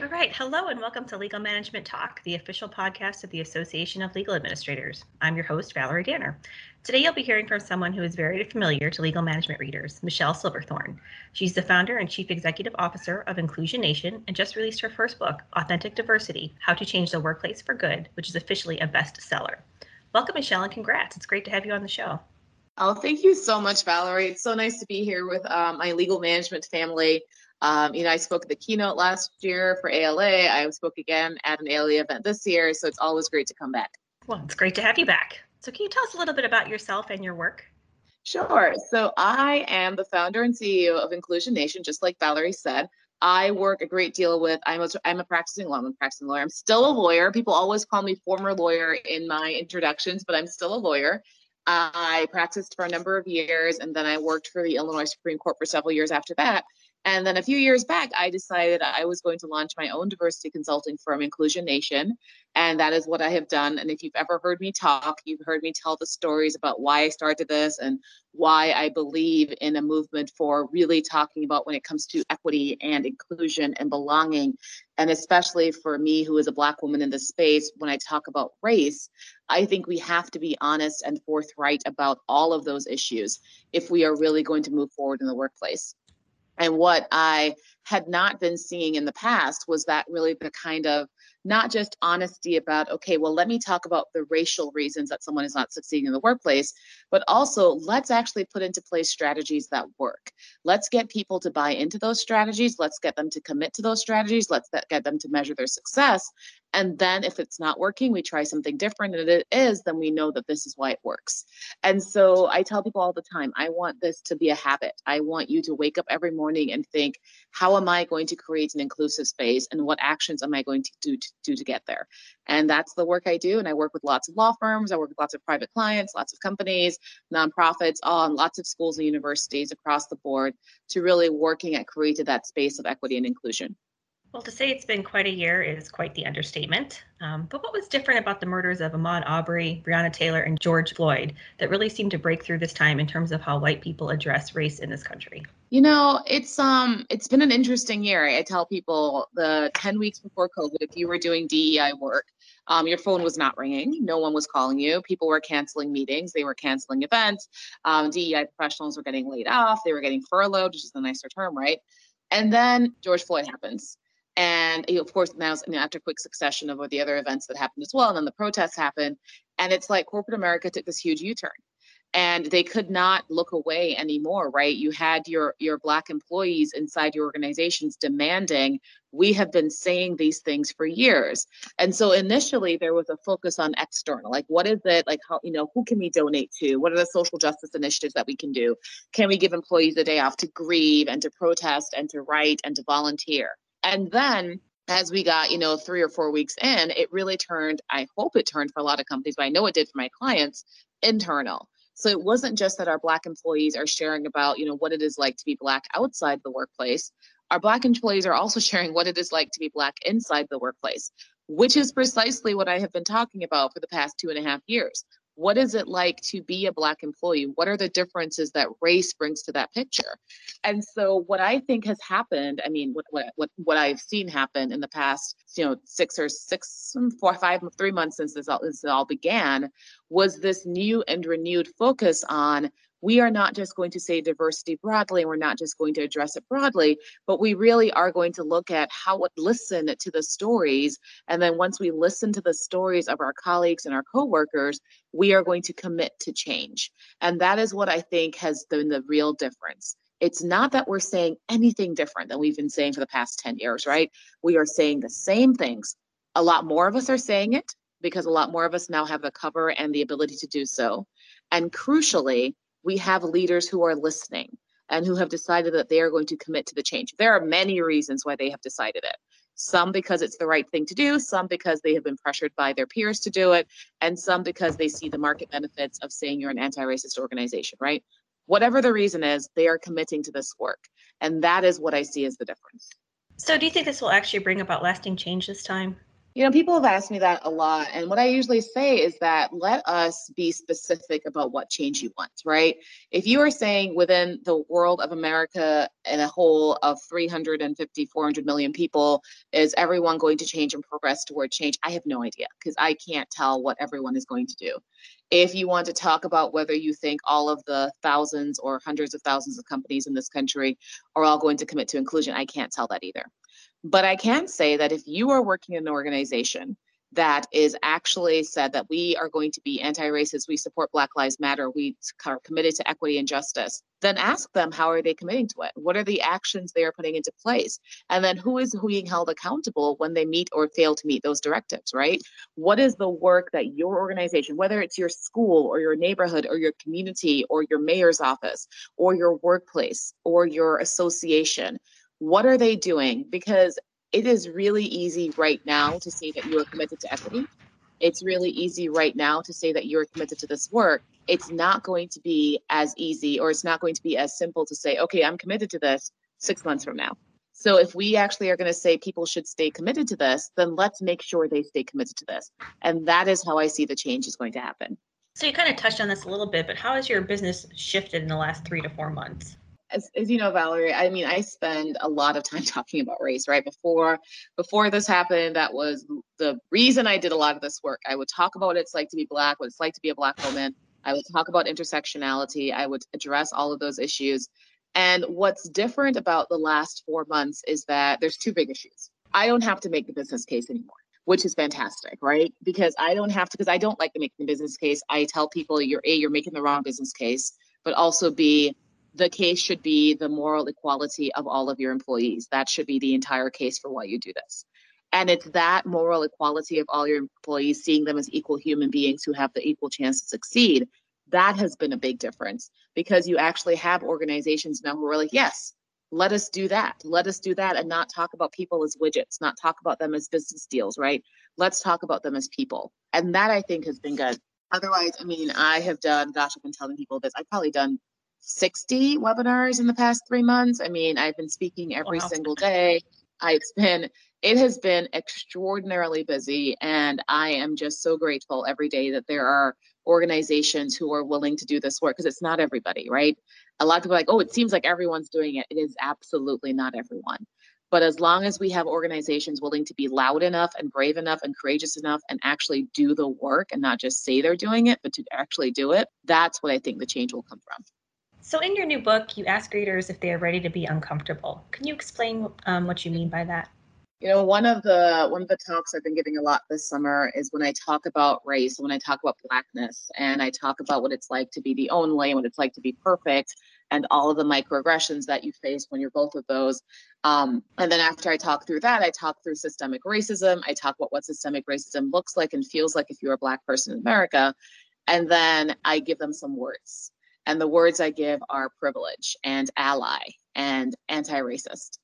All right. Hello and welcome to Legal Management Talk, the official podcast of the Association of Legal Administrators. I'm your host, Valerie Danner. Today, you'll be hearing from someone who is very familiar to legal management readers, Michelle Silverthorn. She's the founder and chief executive officer of Inclusion Nation and just released her first book, Authentic Diversity How to Change the Workplace for Good, which is officially a bestseller. Welcome, Michelle, and congrats. It's great to have you on the show. Oh, thank you so much, Valerie. It's so nice to be here with uh, my legal management family. Um, you know, I spoke at the keynote last year for ALA. I spoke again at an ALA event this year, so it's always great to come back. Well, it's great to have you back. So, can you tell us a little bit about yourself and your work? Sure. So, I am the founder and CEO of Inclusion Nation, just like Valerie said. I work a great deal with. I'm a, I'm a practicing law. I'm a practicing lawyer. I'm still a lawyer. People always call me former lawyer in my introductions, but I'm still a lawyer. I practiced for a number of years, and then I worked for the Illinois Supreme Court for several years after that. And then a few years back, I decided I was going to launch my own diversity consulting firm, Inclusion Nation. And that is what I have done. And if you've ever heard me talk, you've heard me tell the stories about why I started this and why I believe in a movement for really talking about when it comes to equity and inclusion and belonging. And especially for me, who is a Black woman in this space, when I talk about race, I think we have to be honest and forthright about all of those issues if we are really going to move forward in the workplace. And what I had not been seeing in the past was that really the kind of not just honesty about, okay, well, let me talk about the racial reasons that someone is not succeeding in the workplace, but also let's actually put into place strategies that work. Let's get people to buy into those strategies. Let's get them to commit to those strategies. Let's get them to measure their success. And then if it's not working, we try something different and it is, then we know that this is why it works. And so I tell people all the time, I want this to be a habit. I want you to wake up every morning and think, how am I going to create an inclusive space and what actions am I going to do to do to get there? And that's the work I do. And I work with lots of law firms, I work with lots of private clients, lots of companies, nonprofits, and lots of schools and universities across the board to really working at creating that space of equity and inclusion. Well, to say it's been quite a year is quite the understatement. Um, but what was different about the murders of Ahmaud Arbery, Breonna Taylor, and George Floyd that really seemed to break through this time in terms of how white people address race in this country? You know, it's um, it's been an interesting year. I tell people the ten weeks before COVID, if you were doing DEI work, um, your phone was not ringing. No one was calling you. People were canceling meetings. They were canceling events. Um, DEI professionals were getting laid off. They were getting furloughed, which is a nicer term, right? And then George Floyd happens and of course, now you know, after quick succession of the other events that happened as well, and then the protests happened, and it's like corporate America took this huge U-turn, and they could not look away anymore. Right? You had your your black employees inside your organizations demanding, "We have been saying these things for years," and so initially there was a focus on external, like what is it, like how you know who can we donate to? What are the social justice initiatives that we can do? Can we give employees a day off to grieve and to protest and to write and to volunteer? And then as we got, you know, three or four weeks in, it really turned, I hope it turned for a lot of companies, but I know it did for my clients, internal. So it wasn't just that our Black employees are sharing about, you know, what it is like to be Black outside the workplace. Our Black employees are also sharing what it is like to be Black inside the workplace, which is precisely what I have been talking about for the past two and a half years what is it like to be a black employee? What are the differences that race brings to that picture? And so what i think has happened i mean what what what, i've seen happen in the past you know six or six four five three months since this all, this all began was this new and renewed focus on we are not just going to say diversity broadly and we're not just going to address it broadly but we really are going to look at how listen to the stories. And then once we listen to the stories of our colleagues and our coworkers we are going to commit to change. And that is what i think has been the real difference. It's not that we're saying anything different than we've been saying for the past 10 years right? We are saying the same things. A lot more of us are saying it because a lot more of us now have the cover and the ability to do so. And crucially we have leaders who are listening and who have decided that they are going to commit to the change. There are many reasons why they have decided it. Some because it's the right thing to do, some because they have been pressured by their peers to do it, and some because they see the market benefits of saying you're an anti racist organization, right? Whatever the reason is, they are committing to this work. And that is what I see as the difference. So, do you think this will actually bring about lasting change this time? You know, people have asked me that a lot. And what I usually say is that let us be specific about what change you want, right? If you are saying within the world of America and a whole of 350, 400 million people, is everyone going to change and progress toward change? I have no idea because I can't tell what everyone is going to do. If you want to talk about whether you think all of the thousands or hundreds of thousands of companies in this country are all going to commit to inclusion, I can't tell that either. But I can say that if you are working in an organization that is actually said that we are going to be anti-racist, we support Black Lives Matter, we are committed to equity and justice, then ask them how are they committing to it? What are the actions they are putting into place? And then who is who being held accountable when they meet or fail to meet those directives, right? What is the work that your organization, whether it's your school or your neighborhood or your community or your mayor's office or your workplace or your association, what are they doing? Because it is really easy right now to say that you are committed to equity. It's really easy right now to say that you're committed to this work. It's not going to be as easy or it's not going to be as simple to say, okay, I'm committed to this six months from now. So if we actually are going to say people should stay committed to this, then let's make sure they stay committed to this. And that is how I see the change is going to happen. So you kind of touched on this a little bit, but how has your business shifted in the last three to four months? As, as you know valerie i mean i spend a lot of time talking about race right? Before before this happened that was the reason i did a lot of this work. I would talk about what it's like to be black what it's like to be a black woman. I would talk about intersectionality. I would address all of those issues. And what's different about the last four months is that there's two big issues. I don't have to make the business case anymore which is fantastic, right? Because I don't have to, because I don't like to make the business case. I tell people you're A, you're making the wrong business case, but also B, the case should be the moral equality of all of your employees. That should be the entire case for why you do this. And it's that moral equality of all your employees, seeing them as equal human beings who have the equal chance to succeed. That has been a big difference because you actually have organizations now who are like, yes, let us do that. Let us do that and not talk about people as widgets, not talk about them as business deals, right? Let's talk about them as people. And that I think has been good. Otherwise, I mean, I have done, gosh, I've been telling people this, I've probably done 60 webinars in the past three months. I mean, I've been speaking every wow. single day. It's been, it has been extraordinarily busy. And I am just so grateful every day that there are organizations who are willing to do this work because it's not everybody, right? A lot of people are like, oh, it seems like everyone's doing it. It is absolutely not everyone. But as long as we have organizations willing to be loud enough and brave enough and courageous enough and actually do the work and not just say they're doing it, but to actually do it, that's what I think the change will come from. So, in your new book, you ask readers if they are ready to be uncomfortable. Can you explain um, what you mean by that? You know, one of the one of the talks I've been giving a lot this summer is when I talk about race, when I talk about blackness, and I talk about what it's like to be the only, and what it's like to be perfect, and all of the microaggressions that you face when you're both of those. Um, and then after I talk through that, I talk through systemic racism. I talk about what systemic racism looks like and feels like if you're a black person in America, and then I give them some words and the words I give are privilege and ally and anti racist.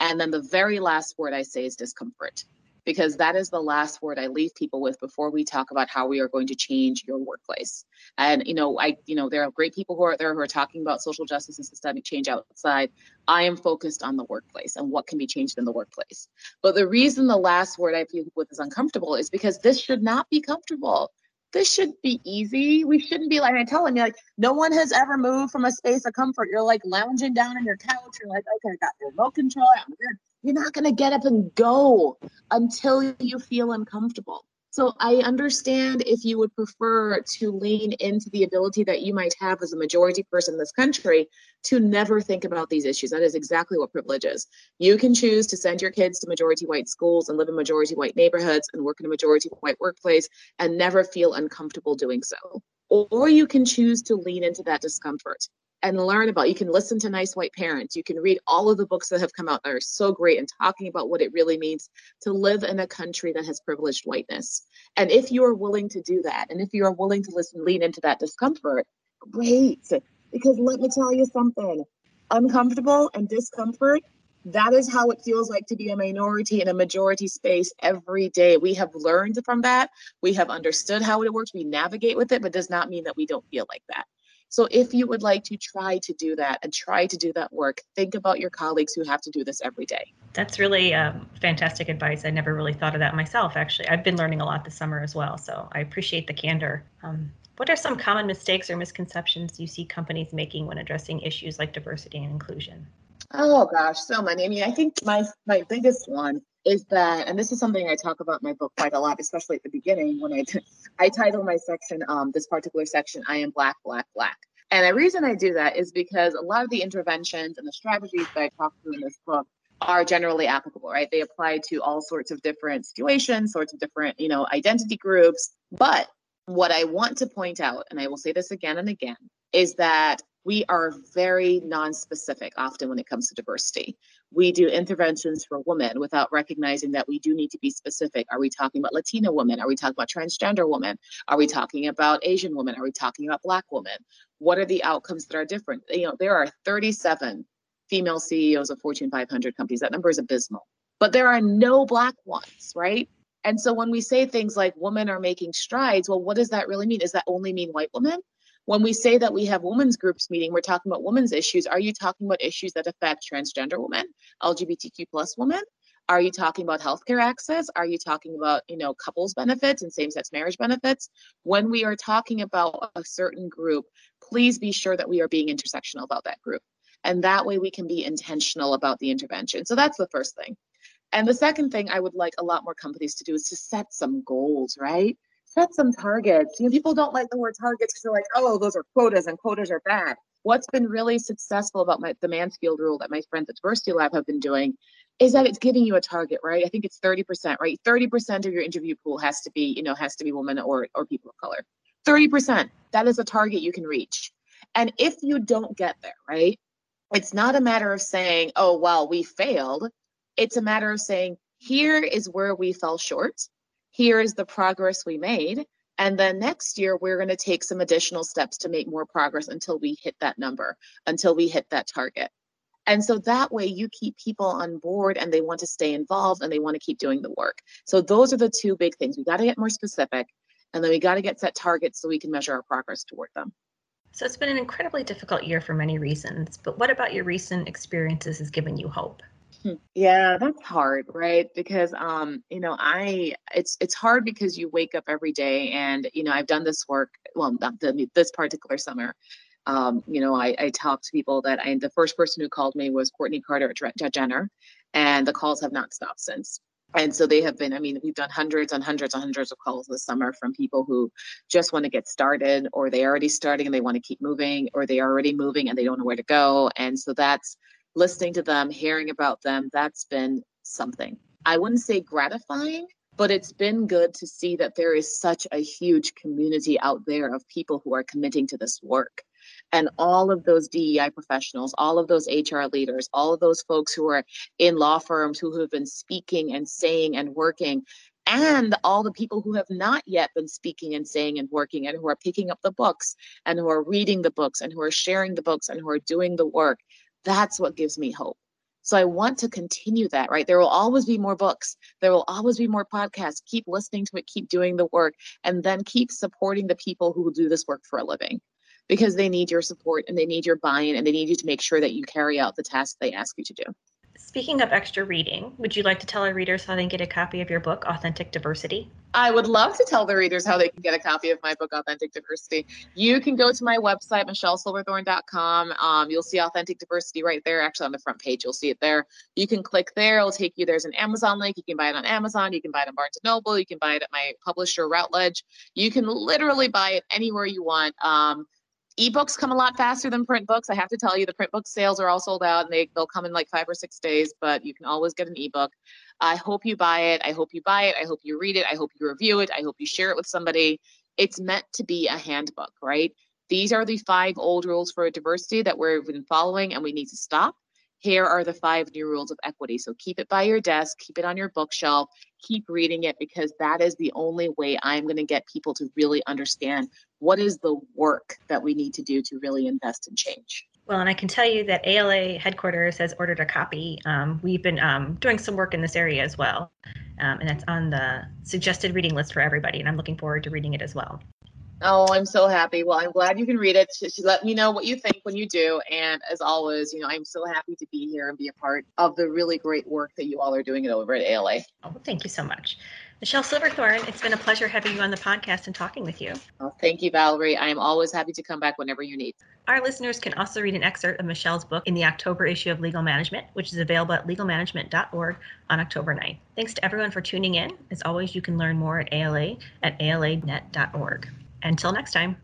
And then the very last word I say is discomfort, because that is the last word I leave people with before we talk about how we are going to change your workplace. And, you know, I, you know, there are great people who are there who are talking about social justice and systemic change outside. I am focused on the workplace and what can be changed in the workplace. But the reason the last word I feel with is uncomfortable is because this should not be comfortable this should be easy. We shouldn't be like I tell him, you're like, no one has ever moved from a space of comfort. You're like lounging down on your couch. You're like, okay, I got the remote control. I'm good. You're not gonna get up and go until you feel uncomfortable. So I understand if you would prefer to lean into the ability that you might have as a majority person in this country to never think about these issues. That is exactly what privilege is. You can choose to send your kids to majority white schools and live in majority white neighborhoods and work in a majority white workplace and never feel uncomfortable doing so. Or you can choose to lean into that discomfort and learn about you can listen to nice white parents you can read all of the books that have come out that are so great and talking about what it really means to live in a country that has privileged whiteness and if you are willing to do that and if you are willing to listen lean into that discomfort great because let me tell you something uncomfortable and discomfort that is how it feels like to be a minority in a majority space every day. We have learned from that. We have understood how it works. We navigate with it, but does not mean that we don't feel like that. So if you would like to try to do that and try to do that work, think about your colleagues who have to do this every day. That's really um, fantastic advice. I never really thought of that myself, actually. I've been learning a lot this summer as well, so I appreciate the candor. Um, what are some common mistakes or misconceptions you see companies making when addressing issues like diversity and inclusion? Oh gosh, so many. I mean, I think my my biggest one is that, and this is something I talk about in my book quite a lot, especially at the beginning when I, t- I title my section, um, this particular section, I am Black, Black, Black. And the reason I do that is because a lot of the interventions and the strategies that I talk through in this book are generally applicable, right? They apply to all sorts of different situations, sorts of different, you know, identity groups. But what I want to point out, and I will say this again and again, is that we are very non-specific often when it comes to diversity. We do interventions for women without recognizing that we do need to be specific. Are we talking about Latina women? Are we talking about transgender women? Are we talking about Asian women? Are we talking about Black women? What are the outcomes that are different? You know, there are 37 female CEOs of Fortune 500 companies. That number is abysmal. But there are no Black ones, right? And so when we say things like women are making strides, well, what does that really mean? Does that only mean white women? When we say that we have women's groups meeting, we're talking about women's issues. Are you talking about issues that affect transgender women, LGBTQ plus women? Are you talking about healthcare access? Are you talking about, you know, couples benefits and same-sex marriage benefits? When we are talking about a certain group, please be sure that we are being intersectional about that group. And that way we can be intentional about the intervention. So that's the first thing. And the second thing I would like a lot more companies to do is to set some goals, right? Set some targets. You know, people don't like the word targets because they're like, oh, those are quotas and quotas are bad. What's been really successful about my, the Mansfield rule that my friends at Diversity Lab have been doing is that it's giving you a target, right? I think it's 30%, right? 30% of your interview pool has to be, you know, has to be women or, or people of color. 30%, that is a target you can reach. And if you don't get there, right? It's not a matter of saying, oh, well, we failed. It's a matter of saying, here is where we fell short here is the progress we made. And then next year, we're going to take some additional steps to make more progress until we hit that number, until we hit that target. And so that way you keep people on board and they want to stay involved and they want to keep doing the work. So those are the two big things. We got to get more specific and then we got to get set targets so we can measure our progress toward them. So it's been an incredibly difficult year for many reasons, but what about your recent experiences has given you hope? Hmm. Yeah, that's hard, right? Because um, you know, I it's it's hard because you wake up every day and you know, I've done this work, well, not the, this particular summer. Um, you know, I, I talked to people that I the first person who called me was Courtney Carter at Jenner, and the calls have not stopped since. And so they have been, I mean, we've done hundreds and hundreds and hundreds of calls this summer from people who just want to get started or they are already starting and they want to keep moving or they are already moving and they don't know where to go. And so that's listening to them, hearing about them, that's been something. I wouldn't say gratifying, but it's been good to see that there is such a huge community out there of people who are committing to this work. And all of those DEI professionals, all of those HR leaders, all of those folks who are in law firms who have been speaking and saying and working, and all the people who have not yet been speaking and saying and working and who are picking up the books and who are reading the books and who are sharing the books and who are doing the work that's what gives me hope. So I want to continue that, right? There will always be more books. There will always be more podcasts. Keep listening to it, keep doing the work, and then keep supporting the people who do this work for a living because they need your support and they need your buy in and they need you to make sure that you carry out the tasks they ask you to do. Speaking of extra reading, would you like to tell our readers how they can get a copy of your book, Authentic Diversity? I would love to tell the readers how they can get a copy of my book, Authentic Diversity. You can go to my website, michellesilverthorn.com. Um, you'll see Authentic Diversity right there. Actually, on the front page, you'll see it there. You can click there. It'll take you. There's an Amazon link. You can buy it on Amazon. You can buy it on Barnes & Noble. You can buy it at my publisher, Routledge. You can literally buy it anywhere you want. Um, ebooks come a lot faster than print books. I have to tell you, the print book sales are all sold out and they, they'll come in like five or six days, but you can always get an ebook. I hope you buy it. I hope you buy it. I hope you read it. I hope you review it. I hope you share it with somebody. It's meant to be a handbook, right? These are the five old rules for diversity that we've been following and we need to stop here are the five new rules of equity. So keep it by your desk, keep it on your bookshelf, keep reading it because that is the only way I'm going to get people to really understand what is the work that we need to do to really invest in change. Well, and I can tell you that ALA headquarters has ordered a copy. Um, we've been um, doing some work in this area as well, um, and it's on the suggested reading list for everybody. And I'm looking forward to reading it as well. Oh, I'm so happy. Well, I'm glad you can read it. She, she let me know what you think when you do. And as always, you know, I'm so happy to be here and be a part of the really great work that you all are doing over at ALA. Oh, thank you so much. Michelle Silverthorn, it's been a pleasure having you on the podcast and talking with you. Oh, thank you, Valerie. I am always happy to come back whenever you need. Our listeners can also read an excerpt of Michelle's book in the October issue of Legal Management, which is available at legalmanagement.org on October 9th. Thanks to everyone for tuning in. As always, you can learn more at ALA at alanet.org. Until next time.